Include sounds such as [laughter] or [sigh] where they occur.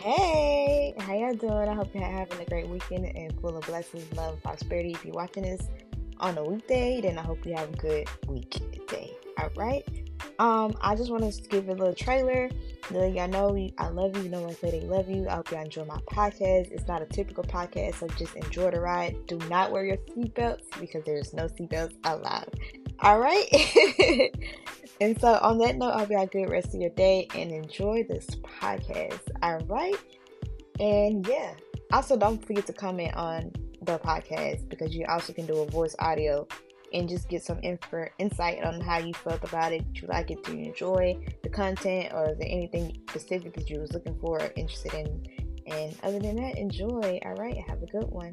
Hey, how y'all doing? I hope you're having a great weekend and full of blessings, love, prosperity. If you're watching this on a weekday, then I hope you have a good weekday. All right. Um, I just want to give a little trailer. Let y'all know I love you. You know say they love you. I hope y'all enjoy my podcast. It's not a typical podcast, so just enjoy the ride. Do not wear your seatbelts because there's no seatbelts allowed. All right. [laughs] and so, on that note, I hope a good rest of your day and enjoy this podcast. All right. And yeah, also don't forget to comment on the podcast because you also can do a voice audio and just get some info, insight on how you felt about it. Did you like it? Do you enjoy the content, or is there anything specific that you was looking for, or interested in? And other than that, enjoy. All right, have a good one.